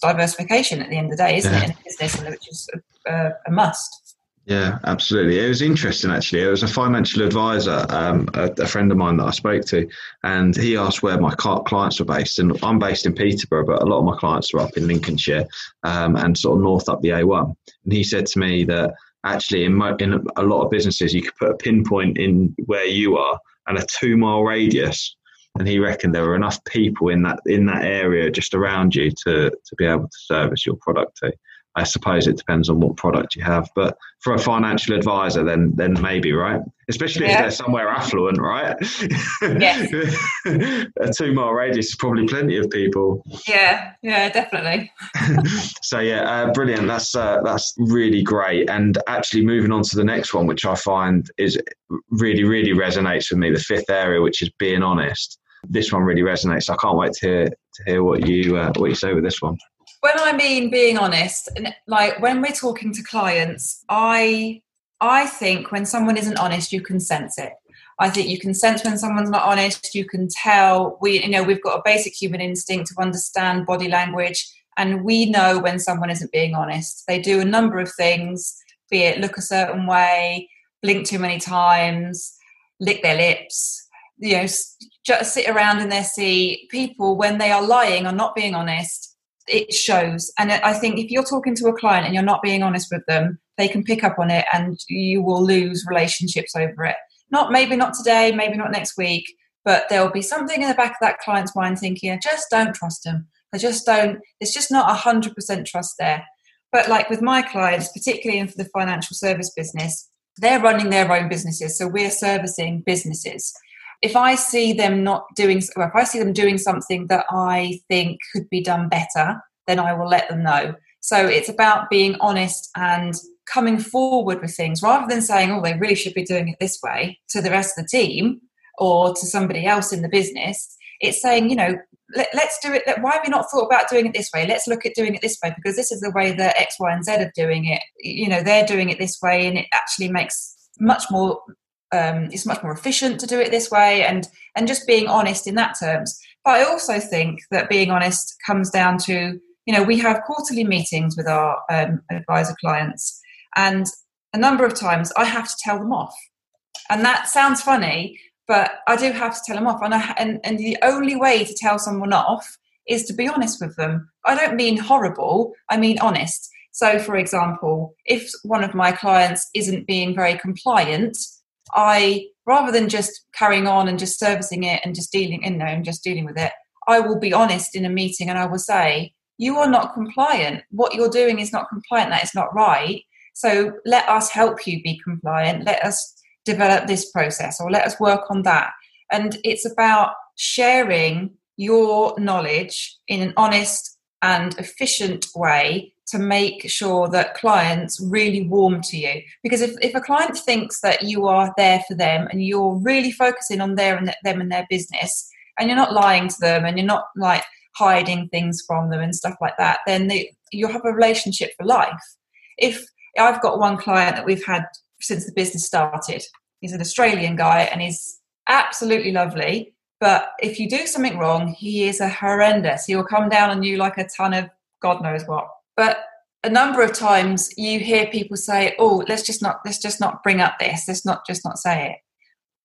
diversification at the end of the day isn't yeah. it in business which is a, a must yeah, absolutely. It was interesting actually. It was a financial advisor, um, a, a, friend of mine that I spoke to, and he asked where my clients were based. And I'm based in Peterborough, but a lot of my clients are up in Lincolnshire um, and sort of north up the A1. And he said to me that actually, in, my, in a lot of businesses, you could put a pinpoint in where you are and a two mile radius. And he reckoned there were enough people in that in that area just around you to to be able to service your product to. I suppose it depends on what product you have. But for a financial advisor, then then maybe right, especially yeah. if they're somewhere affluent, right? Yes. a two mile radius is probably plenty of people. Yeah, yeah, definitely. so yeah, uh, brilliant. That's uh, that's really great. And actually, moving on to the next one, which I find is really really resonates with me. The fifth area, which is being honest. This one really resonates. I can't wait to hear to hear what you uh, what you say with this one when I mean being honest, like when we're talking to clients, I I think when someone isn't honest, you can sense it. I think you can sense when someone's not honest. You can tell. We, you know, we've got a basic human instinct to understand body language, and we know when someone isn't being honest. They do a number of things, be it look a certain way, blink too many times, lick their lips, you know, just sit around in their seat. People, when they are lying or not being honest, it shows. And I think if you're talking to a client and you're not being honest with them, they can pick up on it and you will lose relationships over it. Not maybe not today, maybe not next week, but there'll be something in the back of that client's mind thinking, I just don't trust them. I just don't, it's just not 100% trust there. But like with my clients, particularly in the financial service business, they're running their own businesses. So we're servicing businesses. If I see them not doing, or if I see them doing something that I think could be done better, then I will let them know. So it's about being honest and coming forward with things rather than saying, oh, they really should be doing it this way to the rest of the team or to somebody else in the business. It's saying, you know, let, us do it. Why have we not thought about doing it this way? Let's look at doing it this way because this is the way that X, Y, and Z are doing it. You know, they're doing it this way, and it actually makes much more. Um, it's much more efficient to do it this way, and and just being honest in that terms. But I also think that being honest comes down to you know we have quarterly meetings with our um, advisor clients, and a number of times I have to tell them off, and that sounds funny, but I do have to tell them off. And, I, and, and the only way to tell someone off is to be honest with them. I don't mean horrible, I mean honest. So, for example, if one of my clients isn't being very compliant, I rather than just carrying on and just servicing it and just dealing, in there and just dealing with it, I will be honest in a meeting and I will say, "You are not compliant. What you're doing is not compliant. That is not right. So let us help you be compliant. Let us develop this process or let us work on that. And it's about sharing your knowledge in an honest and efficient way to make sure that clients really warm to you. Because if, if a client thinks that you are there for them and you're really focusing on their and them and their business, and you're not lying to them and you're not like hiding things from them and stuff like that, then they, you'll have a relationship for life. If I've got one client that we've had since the business started. He's an Australian guy and he's absolutely lovely. But if you do something wrong, he is a horrendous. He will come down on you like a ton of God knows what. But a number of times you hear people say, "Oh, let's just not let's just not bring up this. Let's not just not say it."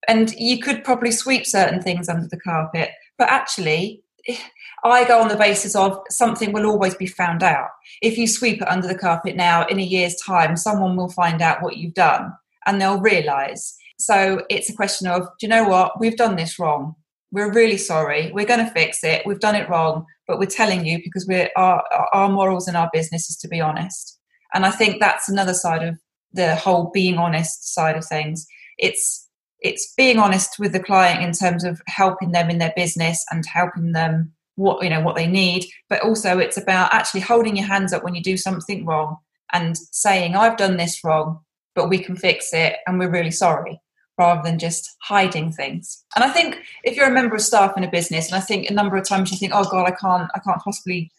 And you could probably sweep certain things under the carpet, but actually, eh, I go on the basis of something will always be found out. If you sweep it under the carpet now, in a year's time, someone will find out what you've done and they'll realize. So it's a question of, do you know what? We've done this wrong. We're really sorry. We're going to fix it. We've done it wrong, but we're telling you because we're our, our morals in our business is to be honest. And I think that's another side of the whole being honest side of things. It's it's being honest with the client in terms of helping them in their business and helping them what you know what they need but also it's about actually holding your hands up when you do something wrong and saying i've done this wrong but we can fix it and we're really sorry rather than just hiding things and i think if you're a member of staff in a business and i think a number of times you think oh god i can't i can't possibly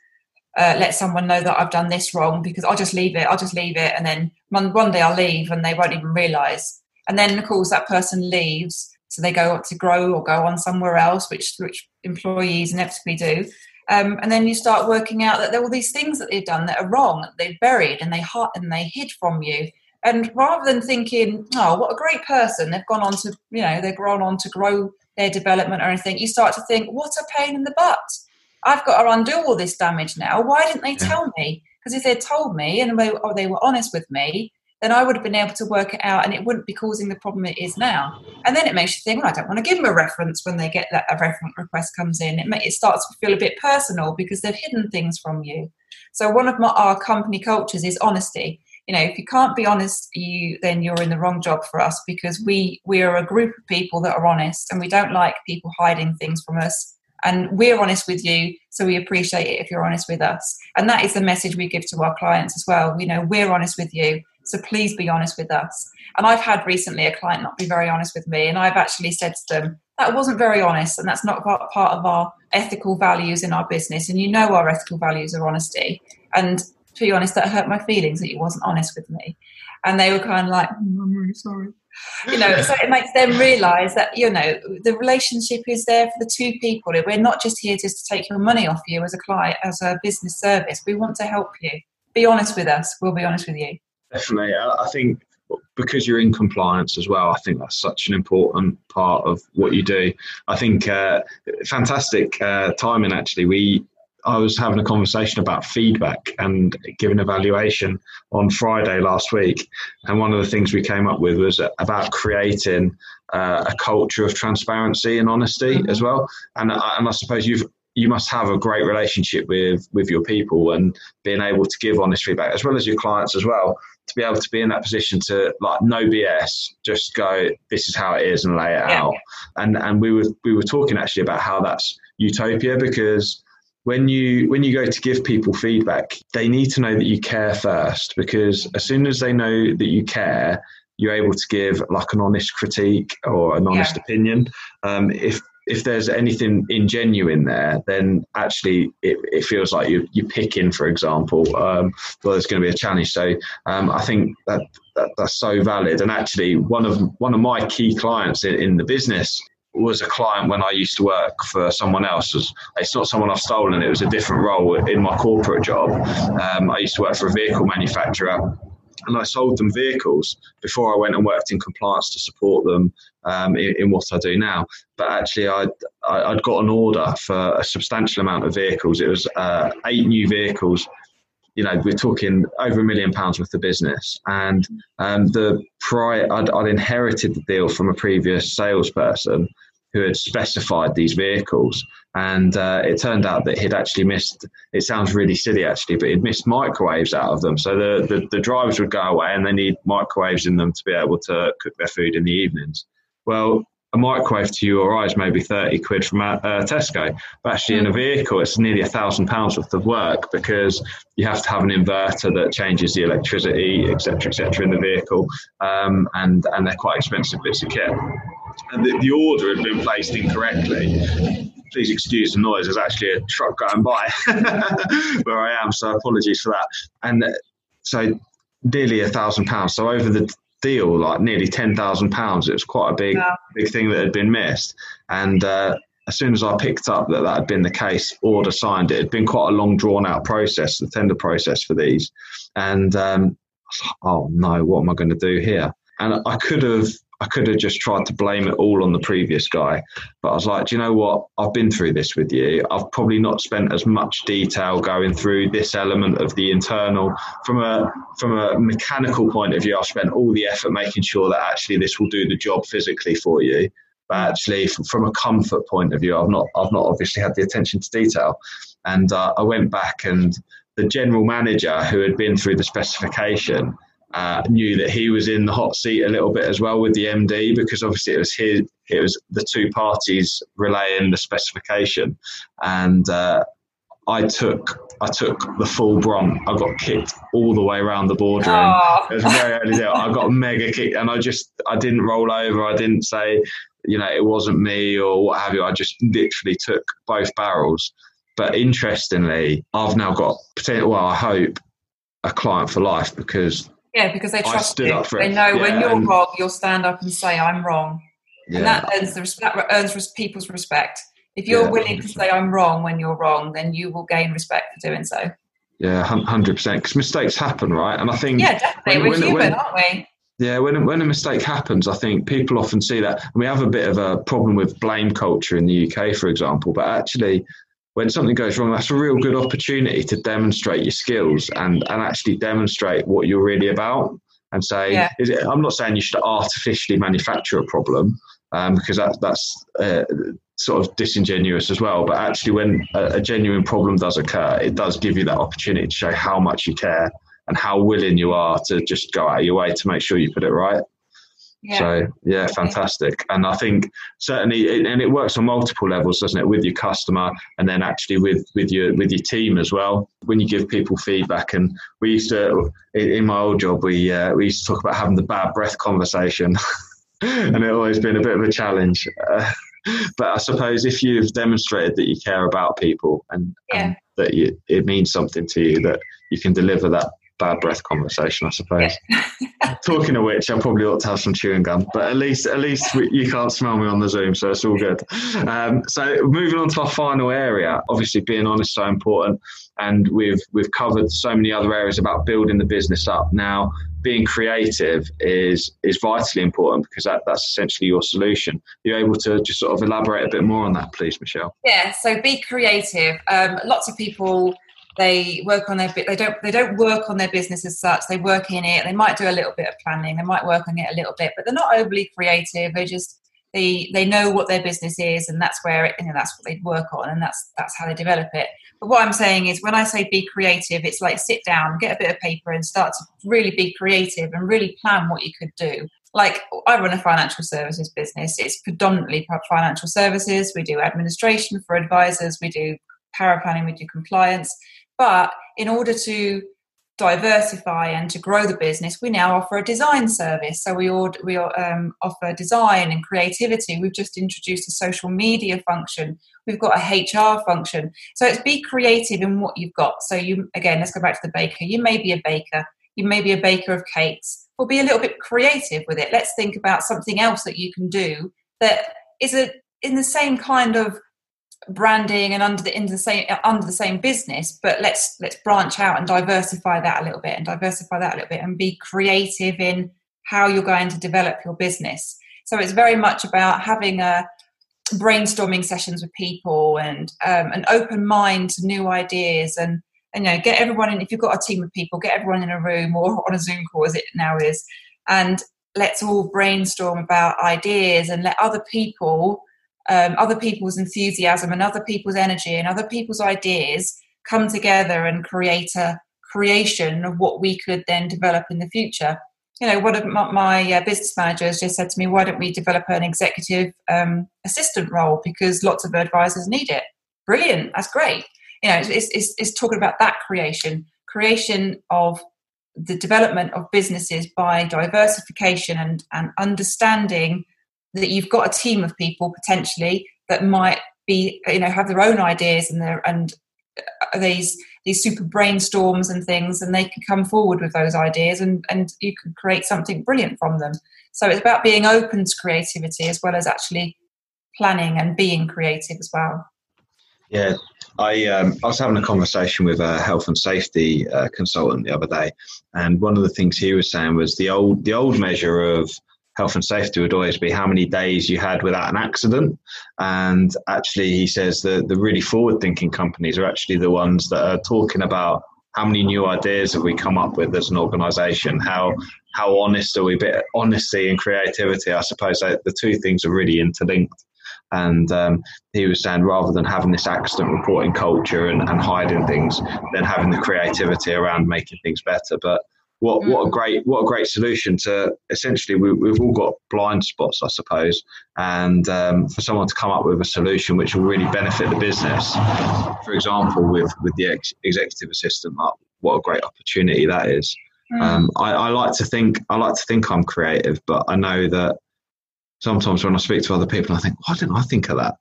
uh, let someone know that i've done this wrong because i'll just leave it i'll just leave it and then one, one day i'll leave and they won't even realize and then of course that person leaves so they go on to grow or go on somewhere else, which which employees inevitably do. Um, and then you start working out that there are all these things that they've done that are wrong, that they've buried and they and they hid from you. And rather than thinking, oh, what a great person, they've gone on to, you know, they've gone on to grow their development or anything, you start to think, what a pain in the butt. I've got to undo all this damage now. Why didn't they tell me? Because if they'd told me and they, or they were honest with me, then I would have been able to work it out and it wouldn't be causing the problem it is now. And then it makes you think, well, I don't want to give them a reference when they get that a reference request comes in. It, may, it starts to feel a bit personal because they've hidden things from you. So one of my, our company cultures is honesty. You know, if you can't be honest, you then you're in the wrong job for us because we we are a group of people that are honest and we don't like people hiding things from us and we're honest with you so we appreciate it if you're honest with us and that is the message we give to our clients as well you know we're honest with you so please be honest with us. And I've had recently a client not be very honest with me, and I've actually said to them, that wasn't very honest, and that's not part of our ethical values in our business. And you know our ethical values are honesty. And to be honest, that hurt my feelings that you wasn't honest with me. And they were kind of like, mm, I'm really sorry. You know, so it makes them realise that, you know, the relationship is there for the two people. We're not just here just to take your money off you as a client, as a business service. We want to help you. Be honest with us. We'll be honest with you. Definitely. I think because you're in compliance as well, I think that's such an important part of what you do. I think uh, fantastic uh, timing actually. We I was having a conversation about feedback and giving evaluation on Friday last week, and one of the things we came up with was about creating uh, a culture of transparency and honesty mm-hmm. as well. And and I suppose you've you must have a great relationship with with your people and being able to give honest feedback as well as your clients as well to be able to be in that position to like no BS, just go, this is how it is and lay it yeah. out. And and we were we were talking actually about how that's utopia because when you when you go to give people feedback, they need to know that you care first because as soon as they know that you care, you're able to give like an honest critique or an honest yeah. opinion. Um, if if there's anything ingenuine there, then actually it, it feels like you, you're picking, for example, um, well, there's going to be a challenge. So um, I think that, that, that's so valid. And actually, one of one of my key clients in, in the business was a client when I used to work for someone else. It's not someone I've stolen. It was a different role in my corporate job. Um, I used to work for a vehicle manufacturer and I sold them vehicles before I went and worked in compliance to support them um, in, in, what I do now. But actually, I'd, I'd got an order for a substantial amount of vehicles. It was uh, eight new vehicles. You know, we're talking over a million pounds worth of business, and um, the prior I'd, I'd inherited the deal from a previous salesperson who had specified these vehicles. And uh, it turned out that he'd actually missed, it sounds really silly actually, but he'd missed microwaves out of them. So the, the, the drivers would go away and they need microwaves in them to be able to cook their food in the evenings. Well, a microwave to you or I is maybe 30 quid from uh, Tesco. But actually, in a vehicle, it's nearly a thousand pounds worth of work because you have to have an inverter that changes the electricity, etc., etc., in the vehicle. Um, and, and they're quite expensive bits of kit and the, the order had been placed incorrectly. Please excuse the noise. There's actually a truck going by where I am, so apologies for that. And uh, so nearly a thousand pounds. So over the deal, like nearly ten thousand pounds. It was quite a big, big thing that had been missed. And uh, as soon as I picked up that that had been the case, order signed. It had been quite a long, drawn out process, the tender process for these. And um, like, oh no, what am I going to do here? And I could have I could have just tried to blame it all on the previous guy. But I was like, do you know what? I've been through this with you. I've probably not spent as much detail going through this element of the internal. From a from a mechanical point of view, I've spent all the effort making sure that actually this will do the job physically for you. But actually, from a comfort point of view, I've not I've not obviously had the attention to detail. And uh, I went back and the general manager who had been through the specification uh, knew that he was in the hot seat a little bit as well with the MD because obviously it was his, it was the two parties relaying the specification, and uh, I took I took the full brunt. I got kicked all the way around the boardroom. Oh. It was very early there. I got mega kicked, and I just I didn't roll over. I didn't say you know it wasn't me or what have you. I just literally took both barrels. But interestingly, I've now got potential. well, I hope a client for life because yeah, because they trust you. They know yeah, when you're wrong, you'll stand up and say, "I'm wrong," yeah. and that earns the that earns people's respect. If you're yeah, willing 100%. to say "I'm wrong" when you're wrong, then you will gain respect for doing so. Yeah, hundred percent. Because mistakes happen, right? And I think yeah, definitely. When, We're when, human, when, aren't we? Yeah, when when a mistake happens, I think people often see that. And we have a bit of a problem with blame culture in the UK, for example. But actually, when something goes wrong, that's a real good opportunity to demonstrate your skills and, and actually demonstrate what you're really about. And say, yeah. it, I'm not saying you should artificially manufacture a problem um, because that, that's uh, sort of disingenuous as well. But actually, when a, a genuine problem does occur, it does give you that opportunity to show how much you care and how willing you are to just go out of your way to make sure you put it right. Yeah. So yeah, fantastic. And I think certainly, and it works on multiple levels, doesn't it? With your customer, and then actually with with your with your team as well. When you give people feedback, and we used to in my old job, we uh, we used to talk about having the bad breath conversation, and it always been a bit of a challenge. Uh, but I suppose if you've demonstrated that you care about people and, yeah. and that you, it means something to you, that you can deliver that bad breath conversation, I suppose. Yeah. Talking of which, I probably ought to have some chewing gum, but at least at least you can't smell me on the Zoom, so it's all good. Um, so moving on to our final area, obviously being honest is so important, and we've we've covered so many other areas about building the business up. Now, being creative is is vitally important because that, that's essentially your solution. You're able to just sort of elaborate a bit more on that, please, Michelle. Yeah. So be creative. Um, lots of people they work on their they don't they don't work on their business as such. They work in it. They might do a little bit of planning. They might work on it a little bit, but they're not overly creative. They just they they know what their business is and that's where it, you know that's what they work on and that's that's how they develop it but what i'm saying is when i say be creative it's like sit down get a bit of paper and start to really be creative and really plan what you could do like i run a financial services business it's predominantly financial services we do administration for advisors we do paraplanning we do compliance but in order to diversify and to grow the business, we now offer a design service. So we, order, we um, offer design and creativity. We've just introduced a social media function. We've got a HR function. So it's be creative in what you've got. So you again, let's go back to the baker. You may be a baker. You may be a baker of cakes. Or be a little bit creative with it. Let's think about something else that you can do that is a in the same kind of branding and under the in the same under the same business but let's let's branch out and diversify that a little bit and diversify that a little bit and be creative in how you're going to develop your business. So it's very much about having a brainstorming sessions with people and um, an open mind to new ideas and, and you know get everyone in if you've got a team of people get everyone in a room or on a zoom call as it now is and let's all brainstorm about ideas and let other people um, other people's enthusiasm and other people's energy and other people's ideas come together and create a creation of what we could then develop in the future. You know, one of my, uh, business managers just said to me, "Why don't we develop an executive um, assistant role? Because lots of advisors need it." Brilliant, that's great. You know, it's, it's, it's talking about that creation, creation of the development of businesses by diversification and, and understanding that you've got a team of people potentially that might be you know have their own ideas and their and uh, these these super brainstorms and things and they can come forward with those ideas and and you can create something brilliant from them. So it's about being open to creativity as well as actually planning and being creative as well. Yeah I, um, I was having a conversation with a health and safety uh, consultant the other day, and one of the things he was saying was the old the old measure of health and safety would always be how many days you had without an accident. And actually, he says that the really forward thinking companies are actually the ones that are talking about how many new ideas have we come up with as an organization? How how honest are we? Bit honesty and creativity, I suppose the two things are really interlinked. And um, he was saying rather than having this accident reporting culture and, and hiding things, then having the creativity around making things better. But what mm. what a mm. great what a great solution to essentially we, we've all got blind spots, I suppose, and um, for someone to come up with a solution which will really benefit the business. For example, with with the ex- executive assistant, like, what a great opportunity that is. Mm. Um, I, I like to think I like to think I'm creative, but I know that sometimes when I speak to other people, I think, why didn't I think of that?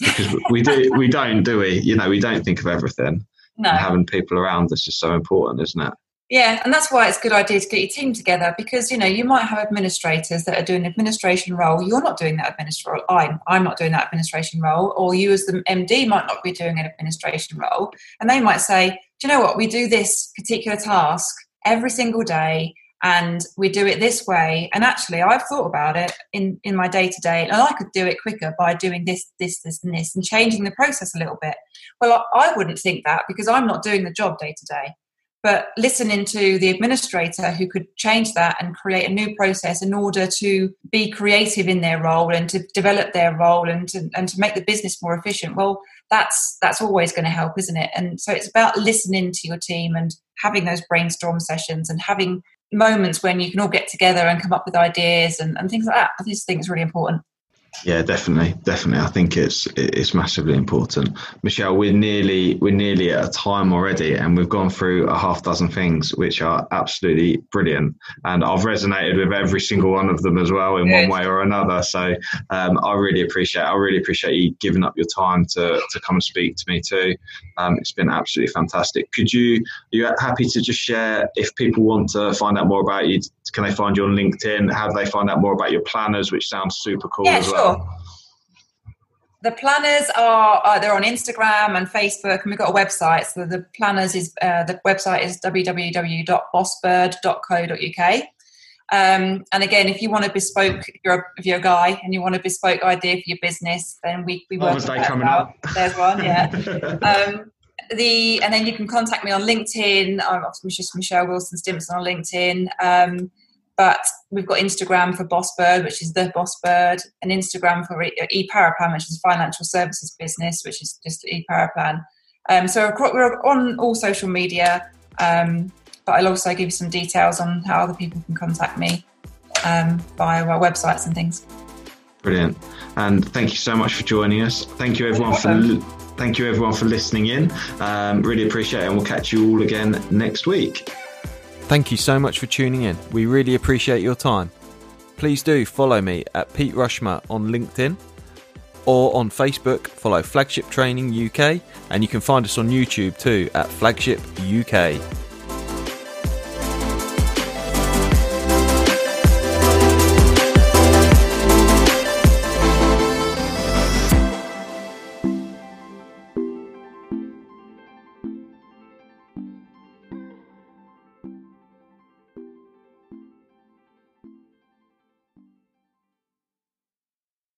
Because we do we don't do we? You know, we don't think of everything. No. And having people around us is so important, isn't it? Yeah, and that's why it's a good idea to get your team together because you know you might have administrators that are doing administration role. You're not doing that administration. I'm I'm not doing that administration role, or you as the MD might not be doing an administration role, and they might say, "Do you know what? We do this particular task every single day, and we do it this way." And actually, I've thought about it in in my day to day, and I could do it quicker by doing this, this, this, and this, and changing the process a little bit. Well, I, I wouldn't think that because I'm not doing the job day to day but listening to the administrator who could change that and create a new process in order to be creative in their role and to develop their role and to, and to make the business more efficient well that's that's always going to help isn't it? And so it's about listening to your team and having those brainstorm sessions and having moments when you can all get together and come up with ideas and, and things like that. I just think it's really important yeah, definitely, definitely. I think it's it's massively important. Michelle, we're nearly we're nearly at a time already, and we've gone through a half dozen things which are absolutely brilliant, and I've resonated with every single one of them as well in Good. one way or another. So um, I really appreciate I really appreciate you giving up your time to to come and speak to me too. Um, it's been absolutely fantastic. Could you are you happy to just share if people want to find out more about you? Can they find you on LinkedIn? How do they find out more about your planners, which sounds super cool yeah, as well? Sure. the planners are uh, they're on Instagram and Facebook, and we've got a website. So the planners is uh, the website is www.bossbird.co.uk. Um, and again, if you want a bespoke, if you're a, if you're a guy and you want a bespoke idea for your business, then we we work. Mother's Day coming up. There's one, yeah. um, the and then you can contact me on LinkedIn. I'm just Michelle Wilson Stimson on LinkedIn. Um, but we've got Instagram for Boss Bird, which is the Boss Bird, and Instagram for eParaplan, which is a financial services business, which is just eParaplan. Um, so we're on all social media, um, but I'll also give you some details on how other people can contact me um, via our websites and things. Brilliant, and thank you so much for joining us. Thank you everyone for thank you everyone for listening in. Um, really appreciate it, and we'll catch you all again next week. Thank you so much for tuning in. We really appreciate your time. Please do follow me at Pete Rushmer on LinkedIn or on Facebook, follow Flagship Training UK, and you can find us on YouTube too at Flagship UK.